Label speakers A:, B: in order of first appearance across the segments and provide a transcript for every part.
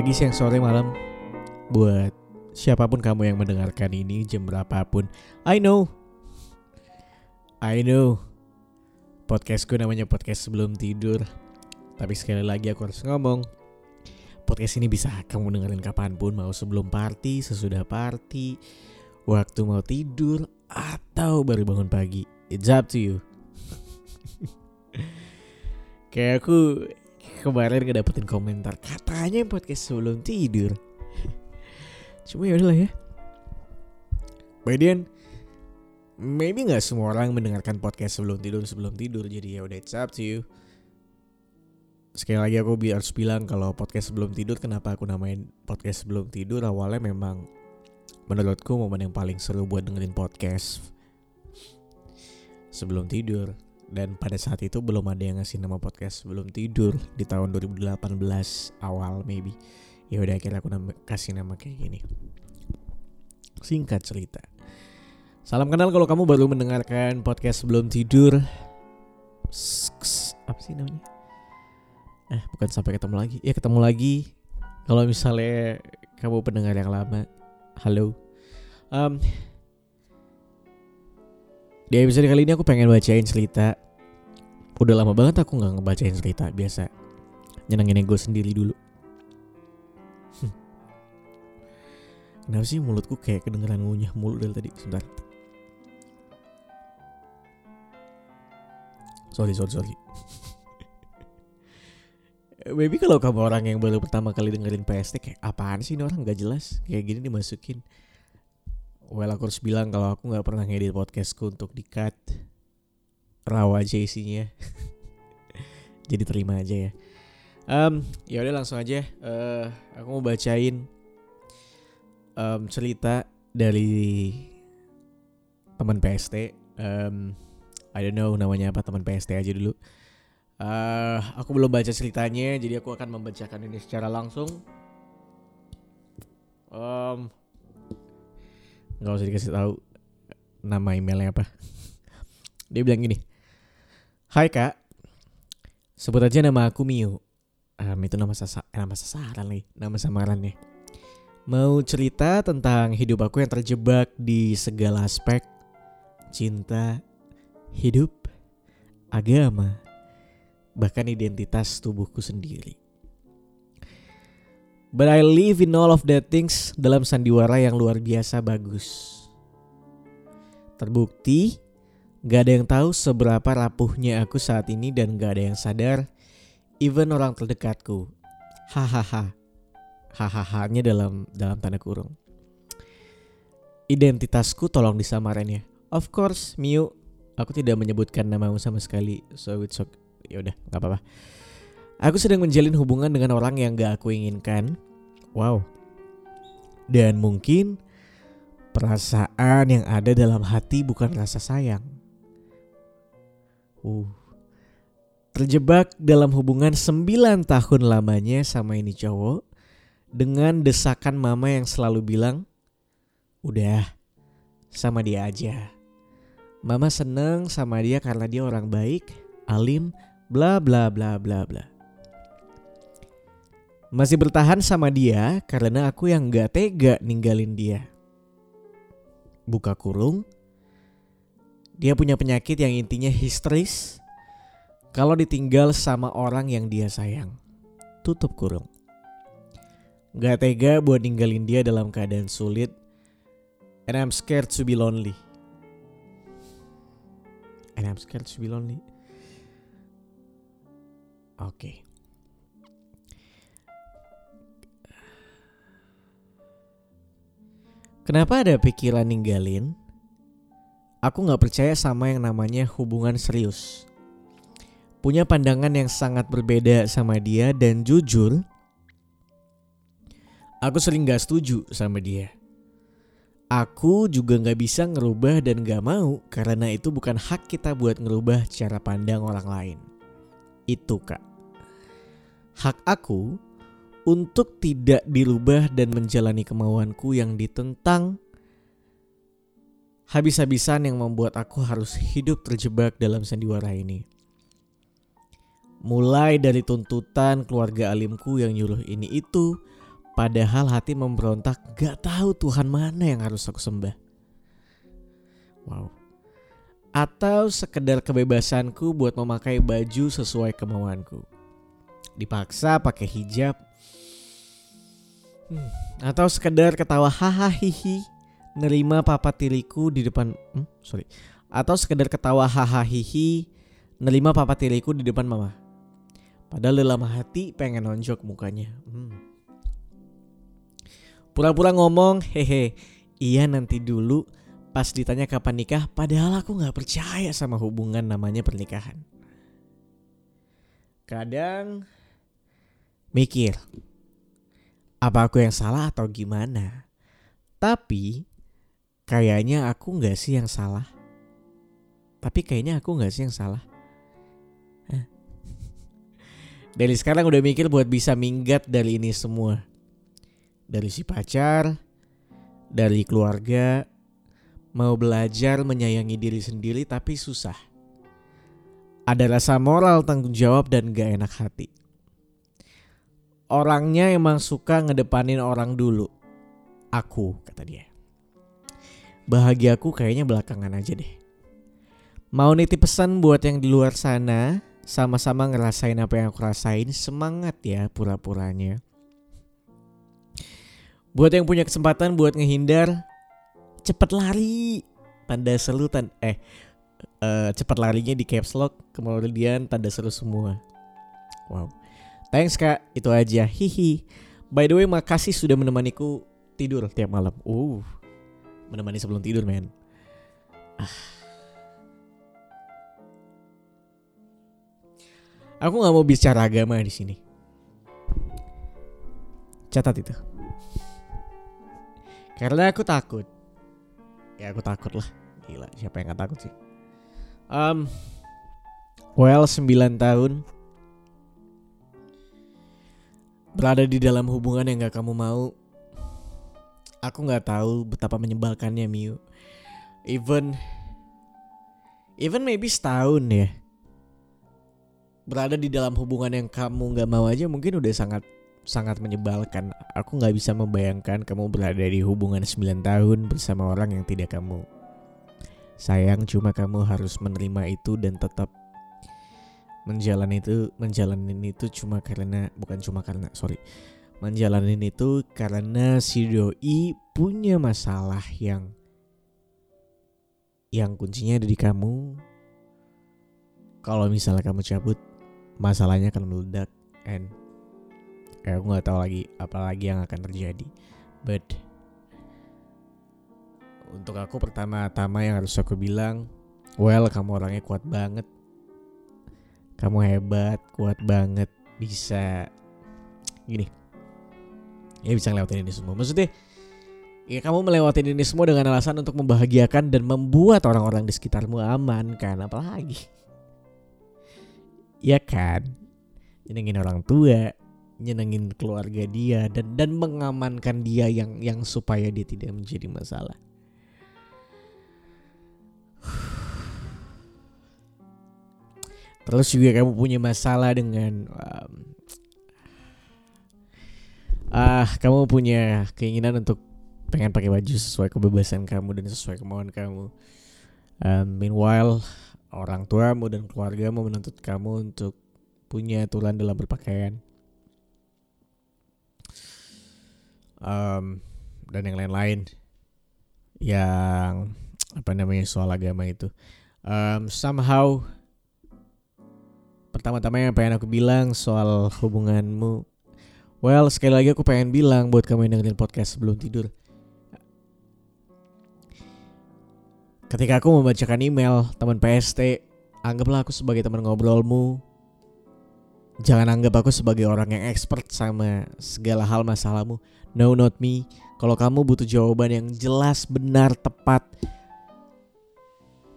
A: Pagi, siang, sore, malam buat siapa pun kamu yang mendengarkan ini jam berapapun. I know. I know. Podcastku namanya podcast sebelum tidur. Tapi sekali lagi aku harus ngomong. Podcast ini bisa kamu dengerin kapan pun mau sebelum party, sesudah party, waktu mau tidur, atau baru bangun pagi. It's up to you. Kayak aku kemarin ngedapetin komentar katanya podcast sebelum tidur. Cuma ya udahlah ya. By then, maybe nggak semua orang mendengarkan podcast sebelum tidur sebelum tidur jadi ya udah it's up to you. Sekali lagi aku biar harus bilang kalau podcast sebelum tidur kenapa aku namain podcast sebelum tidur awalnya memang menurutku momen yang paling seru buat dengerin podcast sebelum tidur dan pada saat itu belum ada yang ngasih nama podcast sebelum tidur di tahun 2018 awal maybe. Ya udah akhirnya aku nama, kasih nama kayak gini. Singkat cerita. Salam kenal kalau kamu baru mendengarkan podcast sebelum tidur. Apa sih namanya? Eh bukan sampai ketemu lagi. Ya ketemu lagi. Kalau misalnya kamu pendengar yang lama halo. Um, di episode kali ini aku pengen bacain cerita. Udah lama banget aku gak ngebacain cerita biasa. Nyenengin ego sendiri dulu. Hmm. Kenapa sih mulutku kayak kedengeran ngunyah mulu dari tadi? Sebentar. Sorry sorry sorry. Maybe kalau kamu orang yang baru pertama kali dengerin PST kayak apaan sih ini orang? Gak jelas. Kayak gini dimasukin Well aku harus bilang kalau aku nggak pernah ngedit podcastku untuk di cut raw aja isinya. Jadi terima aja ya. Um, ya udah langsung aja. Uh, aku mau bacain um, cerita dari teman PST. Um, I don't know namanya apa teman PST aja dulu. Uh, aku belum baca ceritanya, jadi aku akan membacakan ini secara langsung. Um, nggak usah dikasih tahu nama emailnya apa. Dia bilang gini Hai kak. Sebut aja nama aku Mio um, itu nama sasa eh, nama sasaran nih nama samarannya. Mau cerita tentang hidup aku yang terjebak di segala aspek cinta hidup agama bahkan identitas tubuhku sendiri But I live in all of that things dalam sandiwara yang luar biasa bagus. Terbukti, gak ada yang tahu seberapa rapuhnya aku saat ini dan gak ada yang sadar, even orang terdekatku. Hahaha, hahaha-nya dalam dalam tanda kurung. Identitasku tolong disamaran ya. Of course, Miu, aku tidak menyebutkan namamu sama sekali, so it's okay. Ya udah, nggak apa-apa. Aku sedang menjalin hubungan dengan orang yang gak aku inginkan. Wow. Dan mungkin perasaan yang ada dalam hati bukan rasa sayang. Uh. Terjebak dalam hubungan 9 tahun lamanya sama ini cowok dengan desakan mama yang selalu bilang, "Udah, sama dia aja." Mama seneng sama dia karena dia orang baik, alim, bla bla bla bla bla. Masih bertahan sama dia karena aku yang gak tega ninggalin dia. Buka kurung. Dia punya penyakit yang intinya histeris. Kalau ditinggal sama orang yang dia sayang. Tutup kurung. Gak tega buat ninggalin dia dalam keadaan sulit. And I'm scared to be lonely. And I'm scared to be lonely. Oke. Okay. Kenapa ada pikiran ninggalin? Aku gak percaya sama yang namanya hubungan serius. Punya pandangan yang sangat berbeda sama dia dan jujur, aku sering gak setuju sama dia. Aku juga gak bisa ngerubah dan gak mau karena itu bukan hak kita buat ngerubah cara pandang orang lain. Itu kak. Hak aku untuk tidak dirubah dan menjalani kemauanku yang ditentang habis-habisan yang membuat aku harus hidup terjebak dalam sandiwara ini. Mulai dari tuntutan keluarga alimku yang nyuruh ini itu, padahal hati memberontak gak tahu Tuhan mana yang harus aku sembah. Wow. Atau sekedar kebebasanku buat memakai baju sesuai kemauanku. Dipaksa pakai hijab. Hmm. Atau sekedar ketawa hahaha hihi nerima papa tiriku di depan hmm, sorry atau sekedar ketawa hahaha hihi nerima papa tiriku di depan mama Padahal dalam hati pengen nonjok mukanya. Hmm. Pura-pura ngomong, hehe, iya nanti dulu pas ditanya kapan nikah, padahal aku gak percaya sama hubungan namanya pernikahan. Kadang mikir, apa aku yang salah atau gimana? Tapi kayaknya aku gak sih yang salah. Tapi kayaknya aku gak sih yang salah. Dari sekarang udah mikir buat bisa minggat dari ini semua. Dari si pacar, dari keluarga, mau belajar menyayangi diri sendiri tapi susah. Ada rasa moral tanggung jawab dan gak enak hati. Orangnya emang suka ngedepanin orang dulu. Aku, kata dia. Bahagiaku kayaknya belakangan aja deh. Mau nitip pesan buat yang di luar sana, sama-sama ngerasain apa yang aku rasain, semangat ya pura-puranya. Buat yang punya kesempatan buat ngehindar, cepet lari. Tanda seru tan eh uh, cepet larinya di caps lock, kemudian tanda seru semua. Wow. Thanks kak, itu aja. Hihi. By the way, makasih sudah menemaniku tidur tiap malam. Uh, menemani sebelum tidur, men. Ah. Aku nggak mau bicara agama di sini. Catat itu. Karena aku takut. Ya aku takut lah. Gila, siapa yang gak takut sih? Um, well, 9 tahun berada di dalam hubungan yang gak kamu mau. Aku gak tahu betapa menyebalkannya Miu. Even even maybe setahun ya berada di dalam hubungan yang kamu nggak mau aja mungkin udah sangat sangat menyebalkan. Aku nggak bisa membayangkan kamu berada di hubungan 9 tahun bersama orang yang tidak kamu sayang. Cuma kamu harus menerima itu dan tetap menjalani itu menjalani itu cuma karena bukan cuma karena sorry. Menjalani itu karena si doi punya masalah yang yang kuncinya ada di kamu. Kalau misalnya kamu cabut masalahnya akan meledak and kayak aku nggak tahu lagi apa lagi yang akan terjadi. But untuk aku pertama-tama yang harus aku bilang well kamu orangnya kuat banget kamu hebat kuat banget bisa gini. Ya bisa ngelewatin ini semua. Maksudnya ya kamu melewati ini semua dengan alasan untuk membahagiakan dan membuat orang-orang di sekitarmu aman kan? Apalagi. Ya kan? Nyenengin orang tua nyenengin keluarga dia dan dan mengamankan dia yang yang supaya dia tidak menjadi masalah terus juga kamu punya masalah dengan um, ah kamu punya keinginan untuk pengen pakai baju sesuai kebebasan kamu dan sesuai kemauan kamu. Um, meanwhile orang tuamu dan keluargamu menuntut kamu untuk punya aturan dalam berpakaian. Um, dan yang lain-lain yang apa namanya soal agama itu. Um, somehow pertama-tama yang pengen aku bilang soal hubunganmu well sekali lagi aku pengen bilang buat kamu yang dengerin podcast sebelum tidur Ketika aku membacakan email teman PST, anggaplah aku sebagai teman ngobrolmu. Jangan anggap aku sebagai orang yang expert sama segala hal masalahmu. No, not me. Kalau kamu butuh jawaban yang jelas, benar, tepat,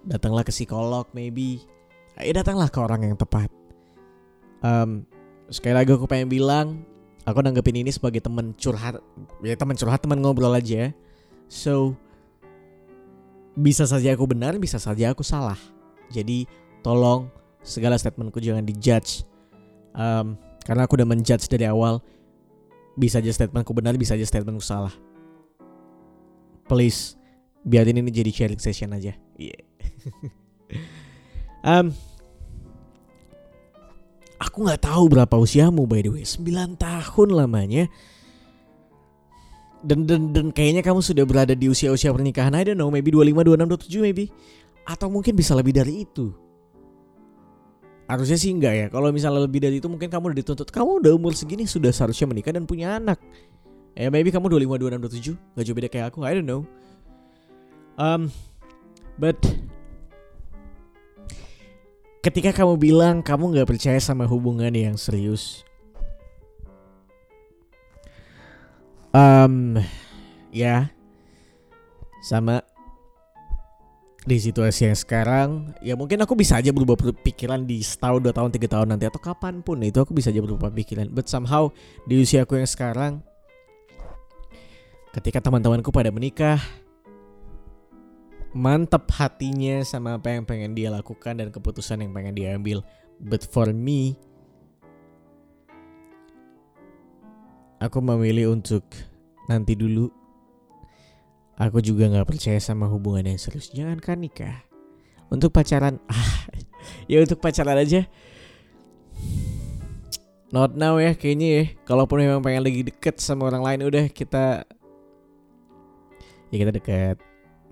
A: datanglah ke psikolog, maybe. Ya datanglah ke orang yang tepat. Um, sekali lagi aku pengen bilang, aku nanggepin ini sebagai teman curhat, ya teman curhat, teman ngobrol aja. So, bisa saja aku benar, bisa saja aku salah. Jadi tolong segala statementku jangan dijudge um, karena aku udah menjudge dari awal bisa aja statementku benar bisa aja statementku salah please biarin ini jadi sharing session aja yeah. um, aku nggak tahu berapa usiamu by the way 9 tahun lamanya dan, dan dan kayaknya kamu sudah berada di usia-usia pernikahan I don't know maybe 25 26 27 maybe atau mungkin bisa lebih dari itu Harusnya sih enggak ya. Kalau misalnya lebih dari itu mungkin kamu udah dituntut. Kamu udah umur segini sudah seharusnya menikah dan punya anak. Ya maybe kamu 25, 26, 27. Gak jauh beda kayak aku. I don't know. Um, but ketika kamu bilang kamu nggak percaya sama hubungan yang serius, um, ya sama di situasi yang sekarang ya mungkin aku bisa aja berubah pikiran di setahun dua tahun tiga tahun nanti atau kapan pun itu aku bisa aja berubah pikiran. But somehow di usia aku yang sekarang ketika teman-temanku pada menikah mantap hatinya sama apa yang pengen dia lakukan dan keputusan yang pengen dia ambil but for me aku memilih untuk nanti dulu Aku juga gak percaya sama hubungan yang serius. Jangan kan nikah. Untuk pacaran, ah, ya untuk pacaran aja. Not now ya kayaknya ya. Kalaupun memang pengen lagi deket sama orang lain udah kita ya kita deket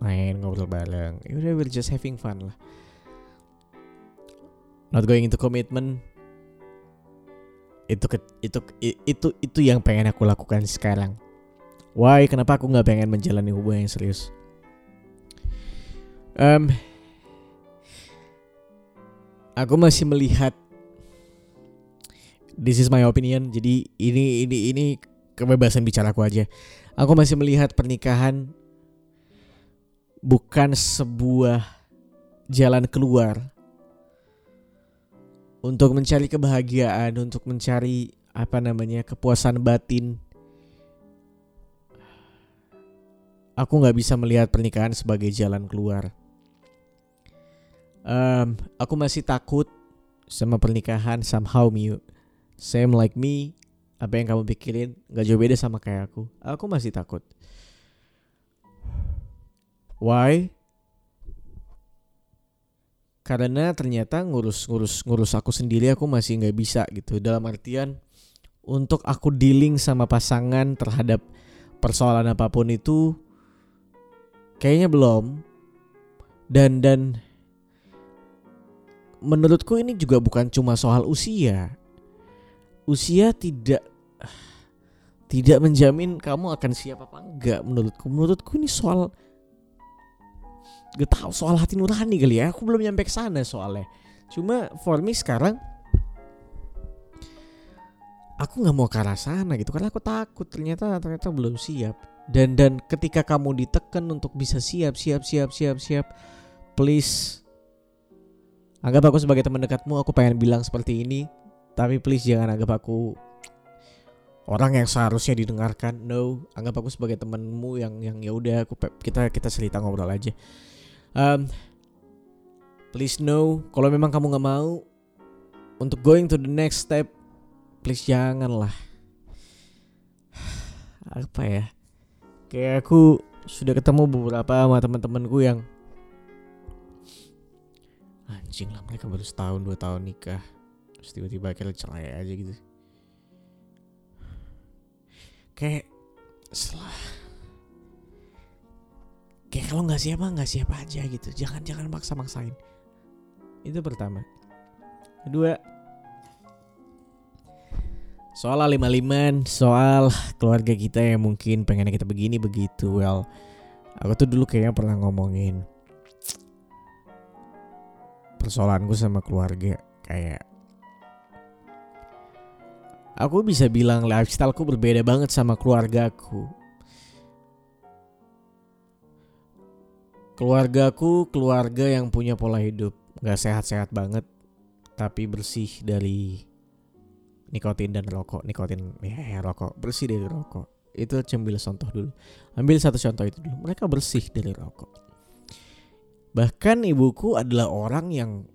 A: main ngobrol bareng. Ya udah we're just having fun lah. Not going into commitment. Itu itu itu itu yang pengen aku lakukan sekarang. Why? Kenapa aku nggak pengen menjalani hubungan yang serius? Um, aku masih melihat this is my opinion. Jadi ini ini ini kebebasan bicaraku aja. Aku masih melihat pernikahan bukan sebuah jalan keluar untuk mencari kebahagiaan, untuk mencari apa namanya kepuasan batin aku nggak bisa melihat pernikahan sebagai jalan keluar. Um, aku masih takut sama pernikahan somehow Miu. Same like me, apa yang kamu pikirin nggak jauh beda sama kayak aku. Aku masih takut. Why? Karena ternyata ngurus-ngurus ngurus aku sendiri aku masih nggak bisa gitu. Dalam artian untuk aku dealing sama pasangan terhadap persoalan apa pun itu Kayaknya belum. Dan dan menurutku ini juga bukan cuma soal usia. Usia tidak tidak menjamin kamu akan siap apa enggak menurutku. Menurutku ini soal gak tahu soal hati nurani kali ya. Aku belum nyampe ke sana soalnya. Cuma for me sekarang aku nggak mau ke arah sana gitu karena aku takut ternyata ternyata belum siap dan dan ketika kamu ditekan untuk bisa siap siap siap siap siap please anggap aku sebagai teman dekatmu aku pengen bilang seperti ini tapi please jangan anggap aku orang yang seharusnya didengarkan no anggap aku sebagai temanmu yang yang ya udah aku kita kita cerita ngobrol aja um, please no kalau memang kamu nggak mau untuk going to the next step please janganlah. Apa ya? Kayak aku sudah ketemu beberapa sama teman-temanku yang anjing lah mereka baru setahun dua tahun nikah. Terus tiba-tiba akhirnya cerai aja gitu. Kayak setelah kayak kalau nggak siap nggak siap aja gitu jangan jangan maksa maksain itu pertama kedua soal alim-aliman, soal keluarga kita yang mungkin pengen kita begini begitu. Well, aku tuh dulu kayaknya pernah ngomongin persoalanku sama keluarga kayak aku bisa bilang lifestyleku berbeda banget sama keluargaku. Keluargaku keluarga yang punya pola hidup. Gak sehat-sehat banget tapi bersih dari nikotin dan rokok. Nikotin ya, ya rokok. Bersih dari rokok. Itu ambil contoh dulu. Ambil satu contoh itu dulu. Mereka bersih dari rokok. Bahkan ibuku adalah orang yang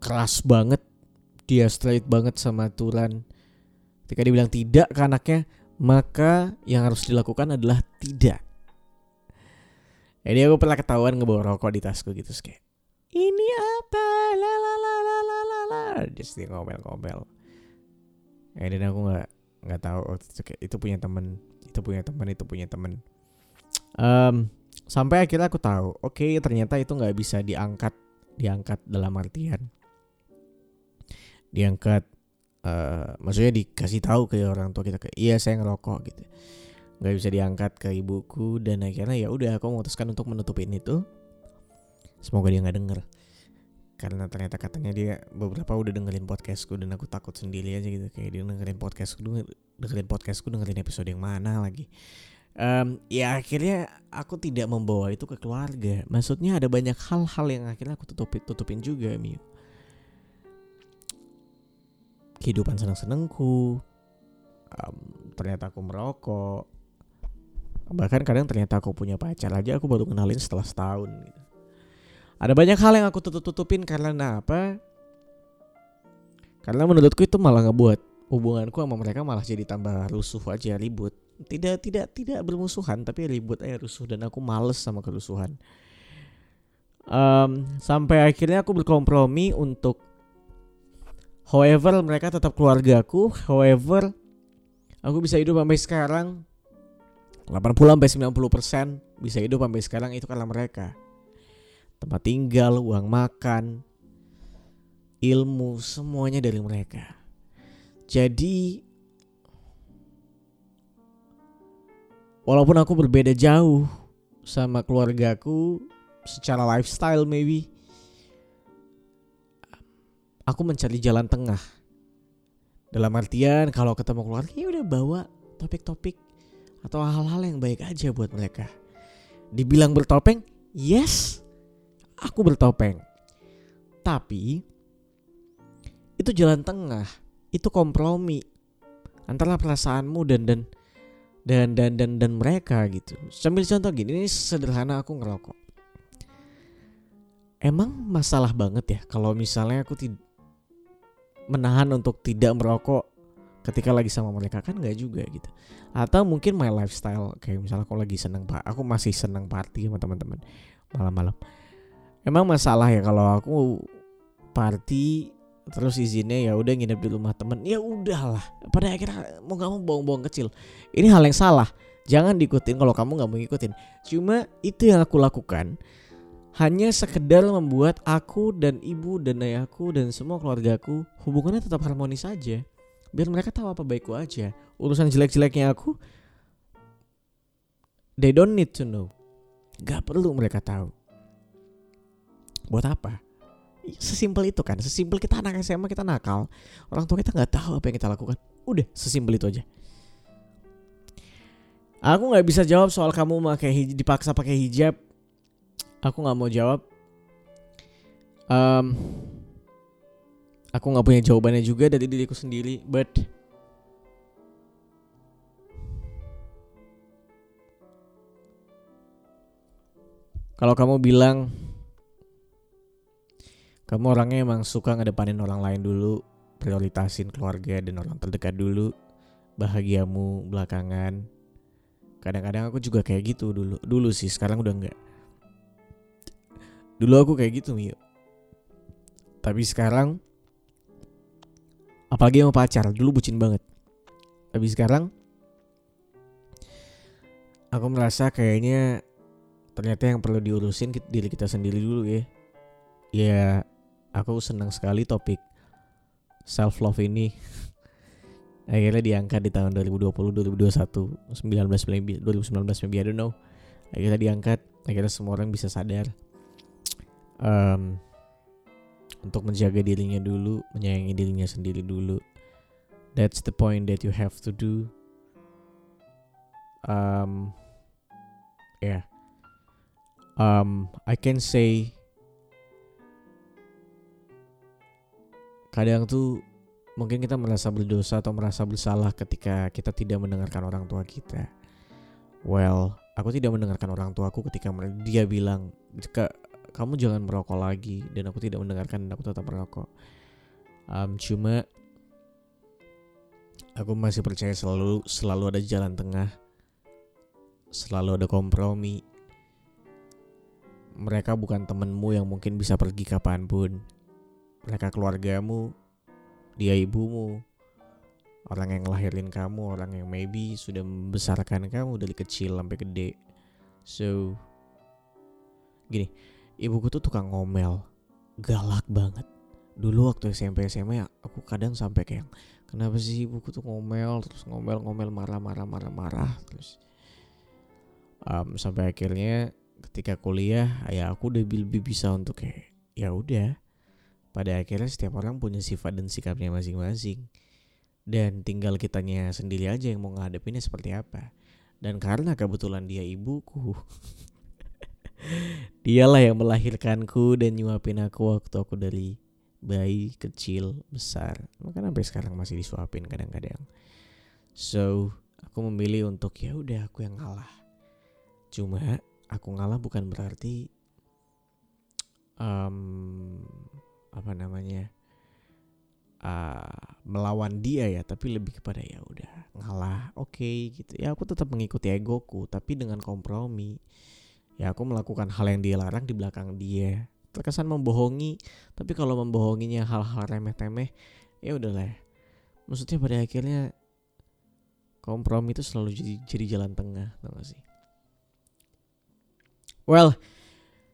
A: keras banget. Dia straight banget sama aturan. Ketika dia bilang tidak ke anaknya maka yang harus dilakukan adalah tidak jadi aku pernah ketahuan ngebawa rokok di tasku gitu terus ini apa? La la la la la la la. Just dia ngomel-ngomel. Ya dan aku nggak nggak tahu itu itu punya temen itu punya temen itu punya temen. Um, sampai akhirnya aku tahu oke okay, ternyata itu nggak bisa diangkat diangkat dalam artian diangkat uh, maksudnya dikasih tahu ke orang tua kita kayak iya saya ngerokok gitu nggak bisa diangkat ke ibuku dan akhirnya ya udah aku memutuskan untuk menutupin itu. Semoga dia nggak denger. Karena ternyata katanya dia beberapa udah dengerin podcastku dan aku takut sendiri aja gitu. Kayak dia dengerin podcastku dengerin podcastku dengerin episode yang mana lagi. Um, ya akhirnya aku tidak membawa itu ke keluarga. Maksudnya ada banyak hal-hal yang akhirnya aku tutupin tutupin juga Miu kehidupan senang-senangku. Um, ternyata aku merokok bahkan kadang ternyata aku punya pacar aja aku baru kenalin setelah setahun gitu. Ada banyak hal yang aku tutup-tutupin karena apa? Karena menurutku itu malah ngebuat hubunganku sama mereka malah jadi tambah rusuh aja ribut. Tidak tidak tidak bermusuhan tapi ribut aja rusuh. Dan aku males sama kerusuhan. Um, sampai akhirnya aku berkompromi untuk however mereka tetap keluargaku however aku bisa hidup sampai sekarang 80 sampai 90 persen bisa hidup sampai sekarang itu karena mereka. Tempat tinggal uang makan ilmu semuanya dari mereka. Jadi walaupun aku berbeda jauh sama keluargaku secara lifestyle maybe aku mencari jalan tengah. Dalam artian kalau ketemu keluarga ya udah bawa topik-topik atau hal-hal yang baik aja buat mereka dibilang bertopeng yes aku bertopeng tapi itu jalan tengah itu kompromi antara perasaanmu dan dan dan dan dan dan mereka gitu. Sambil contoh gini, ini sederhana aku ngerokok. Emang masalah banget ya kalau misalnya aku tidak menahan untuk tidak merokok ketika lagi sama mereka kan nggak juga gitu. Atau mungkin my lifestyle kayak misalnya aku lagi seneng pak, aku masih seneng party sama teman-teman malam-malam. Emang masalah ya kalau aku party terus izinnya ya udah nginep di rumah temen ya udahlah. Pada akhirnya mau kamu bohong-bohong kecil. Ini hal yang salah. Jangan diikutin kalau kamu nggak mau ngikutin. Cuma itu yang aku lakukan. Hanya sekedar membuat aku dan ibu dan ayahku dan semua keluargaku hubungannya tetap harmonis saja biar mereka tahu apa baikku aja. Urusan jelek-jeleknya aku they don't need to know. Gak perlu mereka tahu. Buat apa? Sesimpel itu kan. Sesimpel kita anak SMA kita nakal. Orang tua kita nggak tahu apa yang kita lakukan. Udah sesimpel itu aja. Aku nggak bisa jawab soal kamu pakai dipaksa pakai hijab. Aku nggak mau jawab. Um, aku nggak punya jawabannya juga dari diriku sendiri but kalau kamu bilang kamu orangnya emang suka ngedepanin orang lain dulu, prioritasin keluarga dan orang terdekat dulu, bahagiamu belakangan. Kadang-kadang aku juga kayak gitu dulu. Dulu sih, sekarang udah enggak. Dulu aku kayak gitu, Mio. Tapi sekarang apalagi sama pacar, dulu bucin banget. Tapi sekarang aku merasa kayaknya ternyata yang perlu diurusin diri kita sendiri dulu ya. Ya aku senang sekali topik self love ini akhirnya diangkat di tahun 2020 2021 19 maybe 2019 maybe I don't know akhirnya diangkat akhirnya semua orang bisa sadar um, untuk menjaga dirinya dulu menyayangi dirinya sendiri dulu. That's the point that you have to do. Um yeah. Um I can say kadang tuh mungkin kita merasa berdosa atau merasa bersalah ketika kita tidak mendengarkan orang tua kita. Well, aku tidak mendengarkan orang tuaku ketika dia bilang, "Jika kamu jangan merokok lagi," dan aku tidak mendengarkan dan aku tetap merokok. um, cuma aku masih percaya selalu selalu ada jalan tengah. Selalu ada kompromi. Mereka bukan temenmu yang mungkin bisa pergi kapan pun. Mereka keluargamu dia ibumu. Orang yang ngelahirin kamu orang yang maybe sudah membesarkan kamu dari kecil sampai gede. So gini ibuku tuh tukang ngomel galak banget dulu waktu SMP SMA aku kadang sampai kayak kenapa sih ibuku tuh ngomel terus ngomel ngomel marah marah marah marah terus um, sampai akhirnya ketika kuliah ya aku udah lebih bisa untuk kayak ya udah pada akhirnya setiap orang punya sifat dan sikapnya masing-masing. Dan tinggal kitanya sendiri aja yang mau ngadepinnya seperti apa. Dan karena kebetulan dia ibuku. dialah yang melahirkanku dan nyuapin aku waktu aku dari bayi kecil besar. Maka sampai sekarang masih disuapin kadang-kadang. So, aku memilih untuk ya udah aku yang ngalah. Cuma aku ngalah bukan berarti um, apa namanya uh, melawan dia ya tapi lebih kepada ya udah ngalah oke okay, gitu ya aku tetap mengikuti egoku tapi dengan kompromi ya aku melakukan hal yang dia larang di belakang dia terkesan membohongi tapi kalau membohonginya hal-hal remeh-temeh ya udahlah maksudnya pada akhirnya kompromi itu selalu jadi jadi jalan tengah tau gak sih well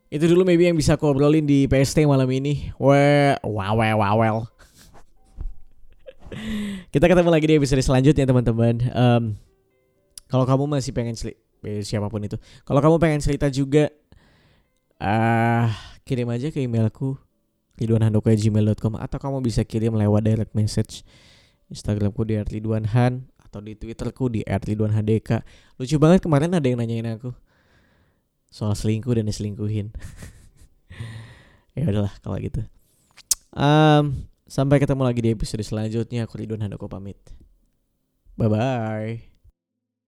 A: itu dulu maybe yang bisa aku obrolin di PST malam ini. Well, wow, wow. Kita ketemu lagi di episode selanjutnya teman-teman. Um, kalau kamu masih pengen siapa pun itu, kalau kamu pengen cerita juga, uh, kirim aja ke emailku ridwanhandoko@gmail.com atau kamu bisa kirim lewat direct message Instagramku di @ridwanhan atau di Twitterku di @ridwanhdk. Lucu banget kemarin ada yang nanyain aku soal selingkuh dan diselingkuhin. Ya udahlah kalau gitu. Um, sampai ketemu lagi di episode selanjutnya. Aku Ridwan Handoko pamit. Bye bye